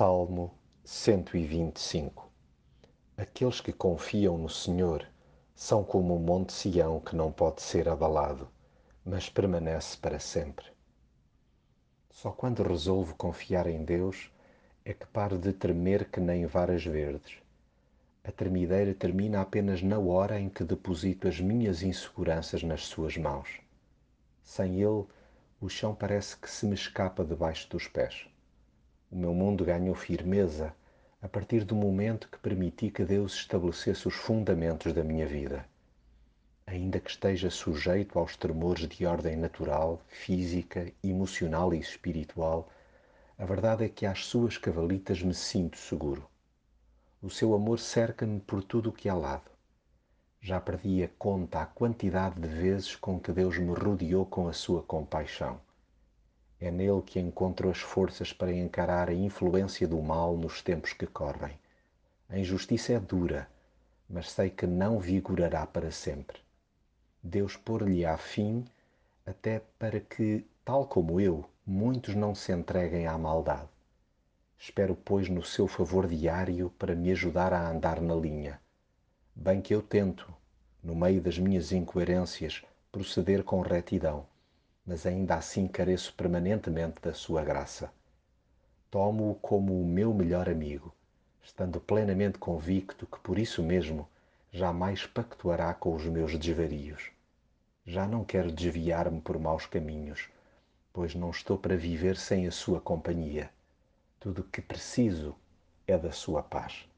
Salmo 125 Aqueles que confiam no Senhor são como o monte Sião que não pode ser abalado, mas permanece para sempre. Só quando resolvo confiar em Deus é que paro de tremer que nem varas verdes. A tremideira termina apenas na hora em que deposito as minhas inseguranças nas suas mãos. Sem Ele, o chão parece que se me escapa debaixo dos pés. O meu mundo ganhou firmeza a partir do momento que permiti que Deus estabelecesse os fundamentos da minha vida. Ainda que esteja sujeito aos tremores de ordem natural, física, emocional e espiritual, a verdade é que às suas cavalitas me sinto seguro. O seu amor cerca-me por tudo o que há lado. Já perdi a conta a quantidade de vezes com que Deus me rodeou com a sua compaixão. É nele que encontro as forças para encarar a influência do mal nos tempos que correm. A injustiça é dura, mas sei que não vigorará para sempre. Deus pôr-lhe-á fim até para que, tal como eu, muitos não se entreguem à maldade. Espero, pois, no seu favor diário para me ajudar a andar na linha. Bem que eu tento, no meio das minhas incoerências, proceder com retidão mas ainda assim careço permanentemente da sua graça. Tomo-o como o meu melhor amigo, estando plenamente convicto que por isso mesmo jamais pactuará com os meus desvarios. Já não quero desviar-me por maus caminhos, pois não estou para viver sem a sua companhia. Tudo o que preciso é da sua paz.